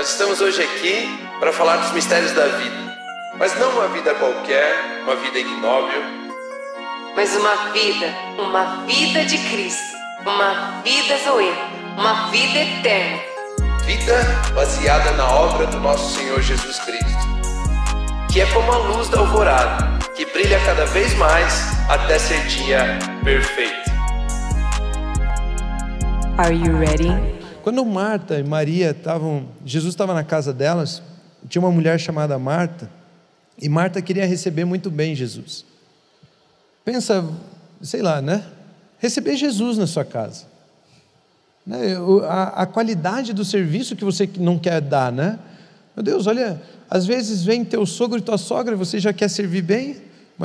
Nós estamos hoje aqui para falar dos mistérios da vida, mas não uma vida qualquer, uma vida ignóbil, mas uma vida, uma vida de Cristo, uma vida Zoe, uma vida eterna. Vida baseada na obra do nosso Senhor Jesus Cristo, que é como a luz da alvorada, que brilha cada vez mais até ser dia perfeito. Are you ready? Quando Marta e Maria estavam, Jesus estava na casa delas, tinha uma mulher chamada Marta, e Marta queria receber muito bem Jesus. Pensa, sei lá, né? Receber Jesus na sua casa. Né? A, a qualidade do serviço que você não quer dar, né? Meu Deus, olha, às vezes vem teu sogro e tua sogra, você já quer servir bem,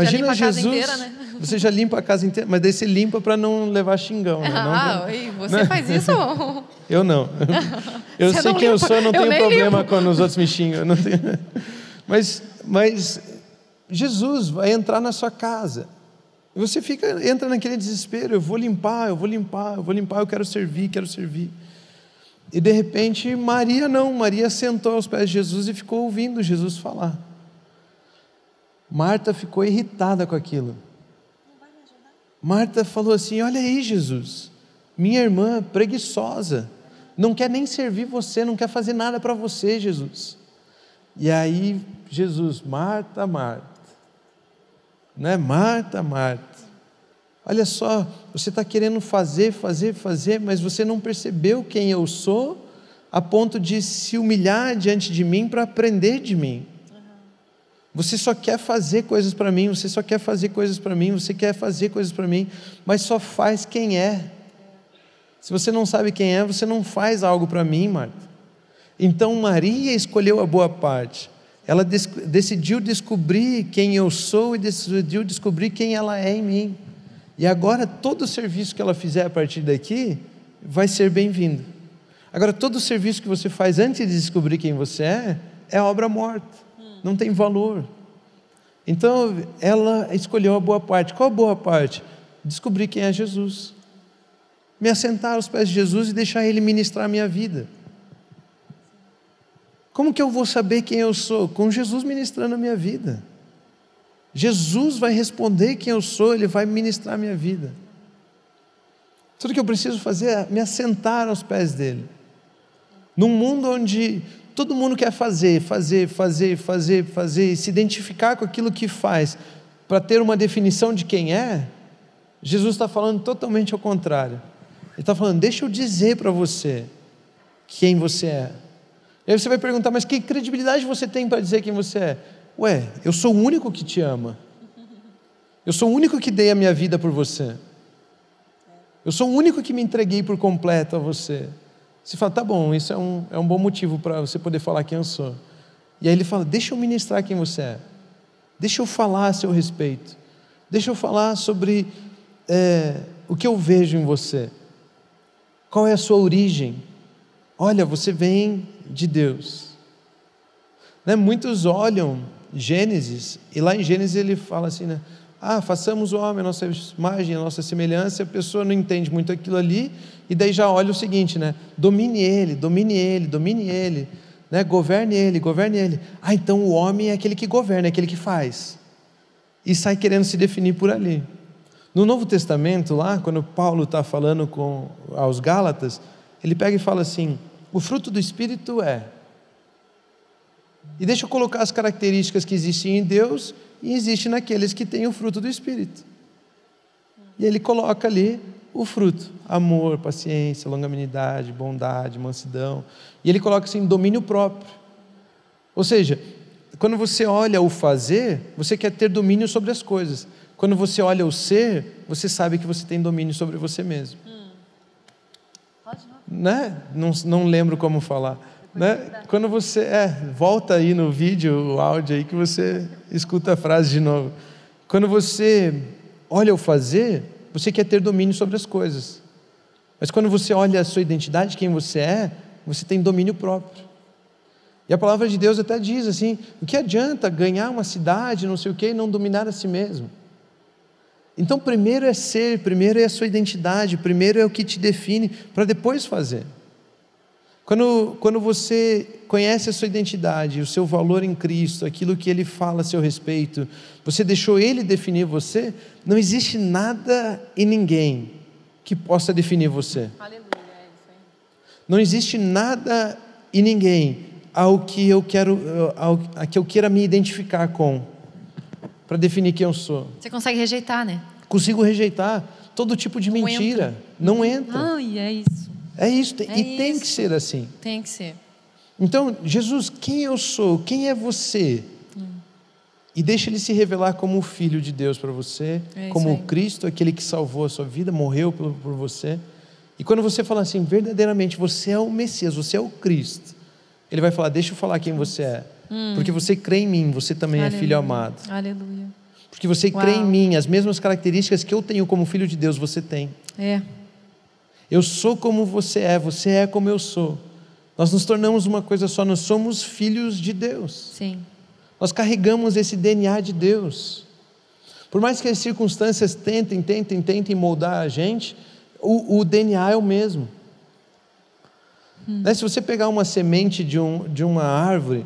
Imagina Jesus. Inteira, né? Você já limpa a casa inteira, mas daí você limpa para não levar xingão. Né? Ah, não, você né? faz isso? Eu não. Eu você sei não quem limpa. eu sou, não eu tenho problema limpo. quando os outros me xingam. Não tenho... Mas, mas Jesus vai entrar na sua casa. E você fica, entra naquele desespero, eu vou limpar, eu vou limpar, eu vou limpar, eu quero servir, quero servir. E de repente, Maria não, Maria sentou aos pés de Jesus e ficou ouvindo Jesus falar. Marta ficou irritada com aquilo. Marta falou assim: Olha aí, Jesus, minha irmã preguiçosa, não quer nem servir você, não quer fazer nada para você, Jesus. E aí, Jesus, Marta, Marta, né? Marta, Marta, olha só, você está querendo fazer, fazer, fazer, mas você não percebeu quem eu sou, a ponto de se humilhar diante de mim para aprender de mim. Você só quer fazer coisas para mim, você só quer fazer coisas para mim, você quer fazer coisas para mim, mas só faz quem é. Se você não sabe quem é, você não faz algo para mim, Marta. Então Maria escolheu a boa parte. Ela decidiu descobrir quem eu sou e decidiu descobrir quem ela é em mim. E agora todo o serviço que ela fizer a partir daqui vai ser bem-vindo. Agora todo o serviço que você faz antes de descobrir quem você é é obra morta não tem valor. Então, ela escolheu a boa parte. Qual a boa parte? Descobrir quem é Jesus. Me assentar aos pés de Jesus e deixar Ele ministrar a minha vida. Como que eu vou saber quem eu sou? Com Jesus ministrando a minha vida. Jesus vai responder quem eu sou, Ele vai ministrar a minha vida. Tudo que eu preciso fazer é me assentar aos pés dEle. Num mundo onde Todo mundo quer fazer, fazer, fazer, fazer, fazer, se identificar com aquilo que faz, para ter uma definição de quem é. Jesus está falando totalmente ao contrário. Ele está falando, deixa eu dizer para você quem você é. E aí você vai perguntar, mas que credibilidade você tem para dizer quem você é? Ué, eu sou o único que te ama. Eu sou o único que dei a minha vida por você. Eu sou o único que me entreguei por completo a você. Você fala, tá bom, isso é um, é um bom motivo para você poder falar quem eu sou. E aí ele fala, deixa eu ministrar quem você é. Deixa eu falar a seu respeito. Deixa eu falar sobre é, o que eu vejo em você. Qual é a sua origem? Olha, você vem de Deus. Né? Muitos olham Gênesis, e lá em Gênesis ele fala assim, né? Ah, façamos o homem a nossa imagem, a nossa semelhança, a pessoa não entende muito aquilo ali, e daí já olha o seguinte, né? Domine ele, domine ele, domine ele, né? Governe ele, governe ele. Ah, então o homem é aquele que governa, é aquele que faz. E sai querendo se definir por ali. No Novo Testamento, lá, quando Paulo está falando com aos Gálatas, ele pega e fala assim: o fruto do Espírito é. E deixa eu colocar as características que existem em Deus e existe naqueles que têm o fruto do Espírito. E ele coloca ali o fruto: amor, paciência, longanimidade, bondade, mansidão. E ele coloca assim: domínio próprio. Ou seja, quando você olha o fazer, você quer ter domínio sobre as coisas. Quando você olha o ser, você sabe que você tem domínio sobre você mesmo. Hum. Pode não? Né? Não, não lembro como falar. Né? Quando você é, volta aí no vídeo, o áudio aí que você escuta a frase de novo. Quando você olha o fazer, você quer ter domínio sobre as coisas. Mas quando você olha a sua identidade, quem você é, você tem domínio próprio. E a palavra de Deus até diz assim: o que adianta ganhar uma cidade, não sei o quê, e não dominar a si mesmo? Então, primeiro é ser, primeiro é a sua identidade, primeiro é o que te define, para depois fazer. Quando, quando você conhece a sua identidade, o seu valor em Cristo, aquilo que Ele fala a seu respeito, você deixou Ele definir você, não existe nada e ninguém que possa definir você. Aleluia, é isso aí. Não existe nada e ninguém ao que eu quero, ao, a que eu queira me identificar com, para definir quem eu sou. Você consegue rejeitar, né? Consigo rejeitar todo tipo de Não mentira. entra. Não entra. Ai, é isso. É isso, tem- É e tem isso. que ser assim. Tem que ser. Então, Jesus, quem eu sou? Quem é você? E deixa ele se revelar como o Filho de Deus para você, É como o. Cristo, aquele que salvou a sua vida, morreu por, por você. E quando você fala assim, verdadeiramente, você é o Messias, você é o Cristo, ele vai falar: Deixa eu falar quem você é. Porque você crê em mim, você também é filho Hum. Aleluia. amado. Aleluia. Porque você crê em Uau. mim, as mesmas características que eu tenho como filho de Deus, você tem. É. Eu sou como você é, você é como eu sou. Nós nos tornamos uma coisa só, nós somos filhos de Deus. Sim. Nós carregamos esse DNA de Deus. Por mais que as circunstâncias tentem, tentem, tentem moldar a gente, o, o DNA é o mesmo. Né, Se você pegar uma semente de, um, de uma árvore,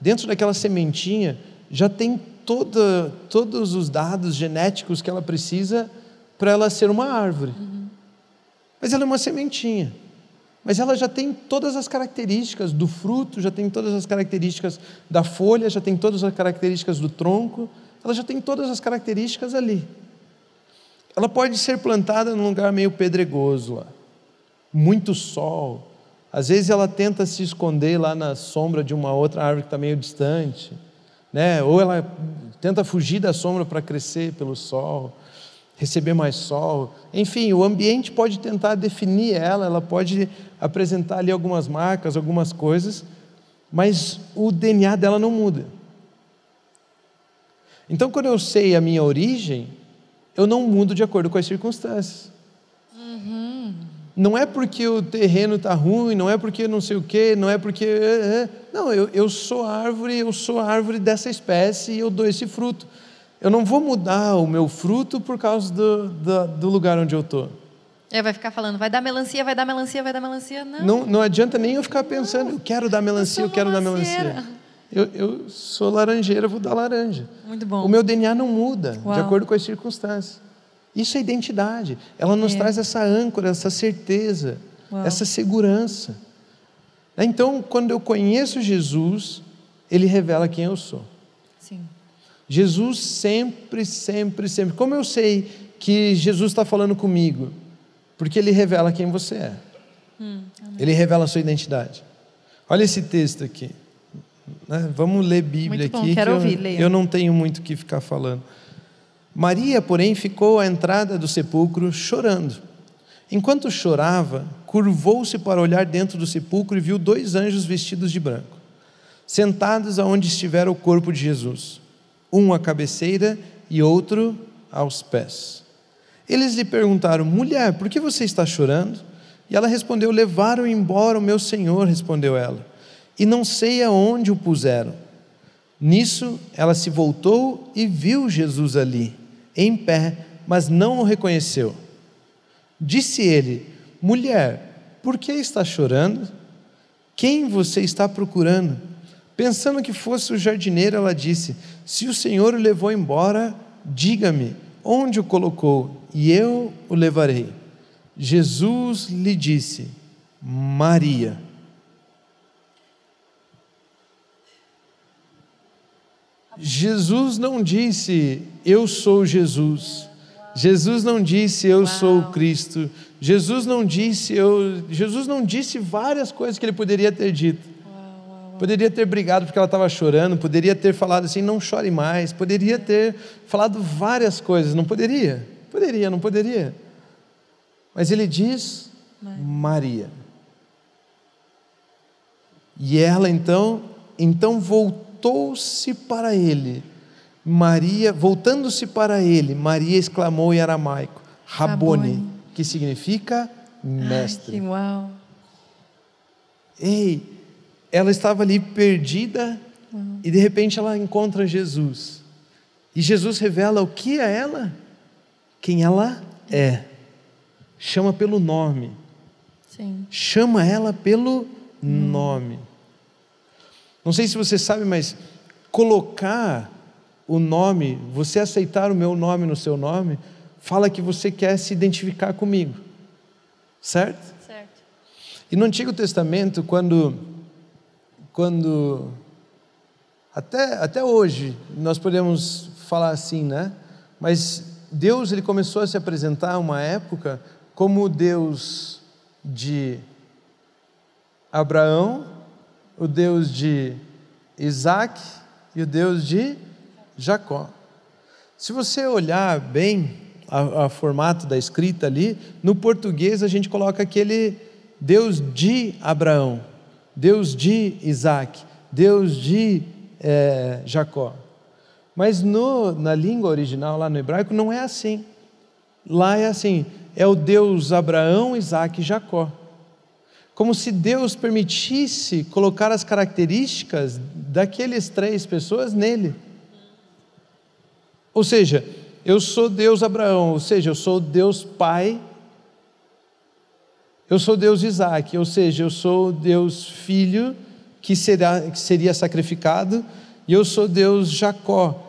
dentro daquela sementinha já tem toda, todos os dados genéticos que ela precisa para ela ser uma árvore. Mas ela é uma sementinha. Mas ela já tem todas as características do fruto, já tem todas as características da folha, já tem todas as características do tronco, ela já tem todas as características ali. Ela pode ser plantada num lugar meio pedregoso lá, muito sol. Às vezes ela tenta se esconder lá na sombra de uma outra árvore que está meio distante, né? ou ela tenta fugir da sombra para crescer pelo sol receber mais sol. Enfim, o ambiente pode tentar definir ela, ela pode apresentar ali algumas marcas, algumas coisas, mas o DNA dela não muda. Então, quando eu sei a minha origem, eu não mudo de acordo com as circunstâncias. Não é porque o terreno está ruim, não é porque não sei o quê, não é porque. é, é. Não, eu, eu sou árvore, eu sou árvore dessa espécie e eu dou esse fruto. Eu não vou mudar o meu fruto por causa do, do, do lugar onde eu estou. É, vai ficar falando, vai dar melancia, vai dar melancia, vai dar melancia. Não. Não, não adianta nem eu ficar pensando, eu quero dar melancia, eu, sou quero dar melancia. Eu, eu sou laranjeira, vou dar laranja. Muito bom. O meu DNA não muda de Uau. acordo com as circunstâncias. Isso é identidade. Ela nos É. traz essa âncora, essa certeza, Uau. essa segurança. Então, quando eu conheço Jesus, ele revela quem eu sou. Sim. Jesus sempre, sempre, sempre. Como eu sei que Jesus está falando comigo? Porque ele revela quem você é. ele revela a sua identidade. Olha esse texto aqui. né? Vamos ler Bíblia bom, aqui. quero que ouvir, eu, leia. eu não tenho muito o que ficar falando. Maria, porém, ficou à entrada do sepulcro chorando. Enquanto chorava, curvou-se para olhar dentro do sepulcro e viu dois anjos vestidos de branco, sentados aonde estivera o corpo de Jesus, um à cabeceira e outro aos pés. Eles lhe perguntaram: Mulher, por que você está chorando? E ela respondeu: Levaram embora o meu senhor, respondeu ela, e não sei aonde o puseram. Nisso, ela se voltou e viu Jesus ali, em pé, mas não o reconheceu. Disse ele: Mulher, por que está chorando? Quem você está procurando? Pensando que fosse o jardineiro, ela disse: Se o Senhor o levou embora, diga-me onde o colocou, e eu o levarei. Jesus lhe disse: Maria. Jesus não disse, Eu sou Jesus. Jesus não disse, Eu sou o Cristo. Jesus não disse, eu, Jesus não disse várias coisas que ele poderia ter dito. Poderia ter brigado porque ela estava chorando, poderia ter falado assim, não chore mais, poderia ter falado várias coisas, não poderia? Poderia, não poderia. Mas ele diz Maria. E ela então, então voltou-se para ele. Maria, voltando-se para ele, Maria exclamou em aramaico: Rabone, que significa mestre. Ai, que uau. Ei, ela estava ali perdida e de repente ela encontra Jesus. E Jesus revela o que é ela? Quem ela é. Chama pelo nome. Sim. Chama ela pelo nome. Não sei se você sabe, mas colocar o nome, você aceitar o meu nome no seu nome, fala que você quer se identificar comigo. Certo? Certo. E no Antigo Testamento, quando quando até, até hoje nós podemos falar assim, né? Mas Deus ele começou a se apresentar uma época como o Deus de Abraão, o Deus de Isaac e o Deus de Jacó. Se você olhar bem a, a formato da escrita ali, no português a gente coloca aquele Deus de Abraão, Deus de Isaac, Deus de é, Jacó. Mas no, na língua original, lá no hebraico, não é assim. Lá é assim: é o Deus Abraão, Isaac e Jacó. Como se Deus permitisse colocar as características daqueles três pessoas nele. Ou seja, eu sou Deus Abraão, ou seja, eu sou Deus Pai. Eu sou Deus Isaac, ou seja, eu sou Deus Filho que, será, que seria sacrificado, e eu sou Deus Jacó,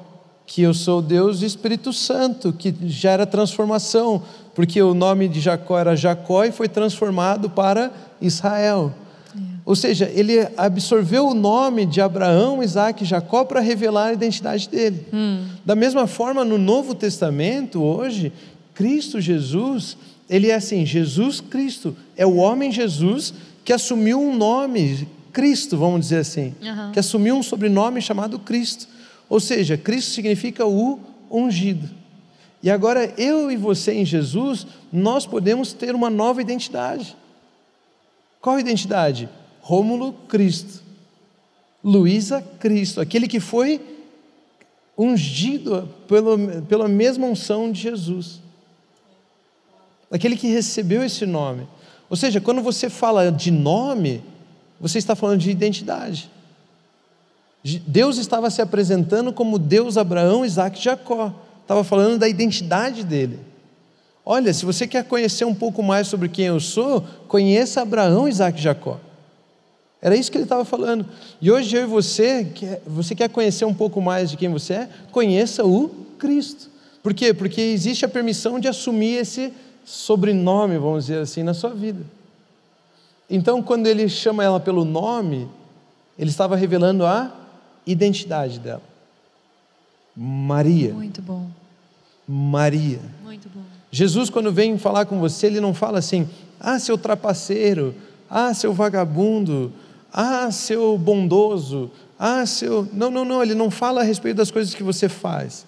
que eu sou Deus Espírito Santo, que gera transformação, porque o nome de Jacó era Jacó e foi transformado para Israel. É. Ou seja, ele absorveu o nome de Abraão, Isaac e Jacó para revelar a identidade dele. Hum. Da mesma forma, no Novo Testamento, hoje, Cristo Jesus, ele é assim: Jesus Cristo, é o homem Jesus que assumiu um nome Cristo, vamos dizer assim, uhum. que assumiu um sobrenome chamado Cristo. Ou seja, Cristo significa o ungido. E agora eu e você em Jesus, nós podemos ter uma nova identidade. Qual identidade? Rômulo Cristo. Luísa Cristo, aquele que foi ungido pelo, pela mesma unção de Jesus. Aquele que recebeu esse nome. Ou seja, quando você fala de nome, você está falando de identidade. Deus estava se apresentando como Deus Abraão, Isaac e Jacó. Estava falando da identidade dele. Olha, se você quer conhecer um pouco mais sobre quem eu sou, conheça Abraão, Isaac e Jacó. Era isso que ele estava falando. E hoje eu e você, você quer conhecer um pouco mais de quem você é? Conheça o Cristo. Por quê? Porque existe a permissão de assumir esse sobrenome, vamos dizer assim, na sua vida. Então, quando ele chama ela pelo nome, ele estava revelando a identidade dela. Maria. Muito bom. Maria. Muito bom. Jesus, quando vem falar com você, ele não fala assim: ah, seu trapaceiro, ah, seu vagabundo, ah, seu bondoso, ah, seu. Não, não, não, ele não fala a respeito das coisas que você faz.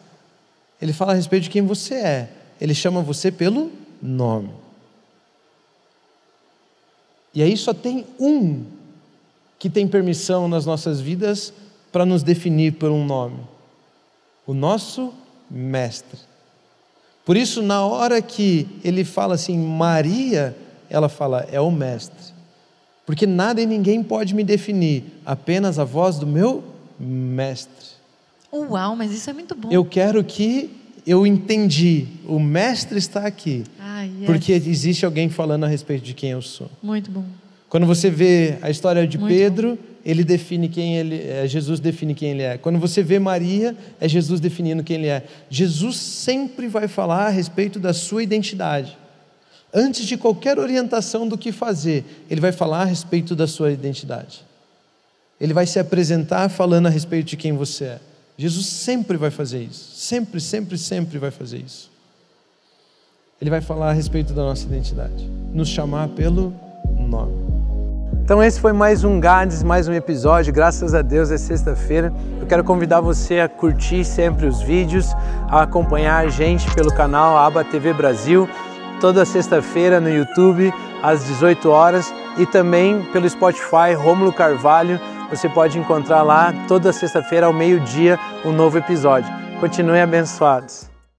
Ele fala a respeito de quem você é. Ele chama você pelo nome. E aí só tem um que tem permissão nas nossas vidas para nos definir por um nome: o nosso Mestre. Por isso, na hora que ele fala assim, Maria, ela fala, é o Mestre. Porque nada e ninguém pode me definir, apenas a voz do meu Mestre. Uau, mas isso é muito bom. Eu quero que eu entendi, o Mestre está aqui. Ah, yes. Porque existe alguém falando a respeito de quem eu sou. Muito bom. Quando você vê a história de Muito Pedro, bom. ele define quem ele é, Jesus define quem ele é. Quando você vê Maria, é Jesus definindo quem ele é. Jesus sempre vai falar a respeito da sua identidade. Antes de qualquer orientação do que fazer, ele vai falar a respeito da sua identidade. Ele vai se apresentar falando a respeito de quem você é. Jesus sempre vai fazer isso. Sempre, sempre, sempre vai fazer isso. Ele vai falar a respeito da nossa identidade, nos chamar pelo nome. Então esse foi mais um Gades, mais um episódio. Graças a Deus é sexta-feira. Eu quero convidar você a curtir sempre os vídeos, a acompanhar a gente pelo canal Aba TV Brasil, toda sexta-feira no YouTube às 18 horas e também pelo Spotify Rômulo Carvalho. Você pode encontrar lá toda sexta-feira ao meio-dia um novo episódio. Continuem abençoados.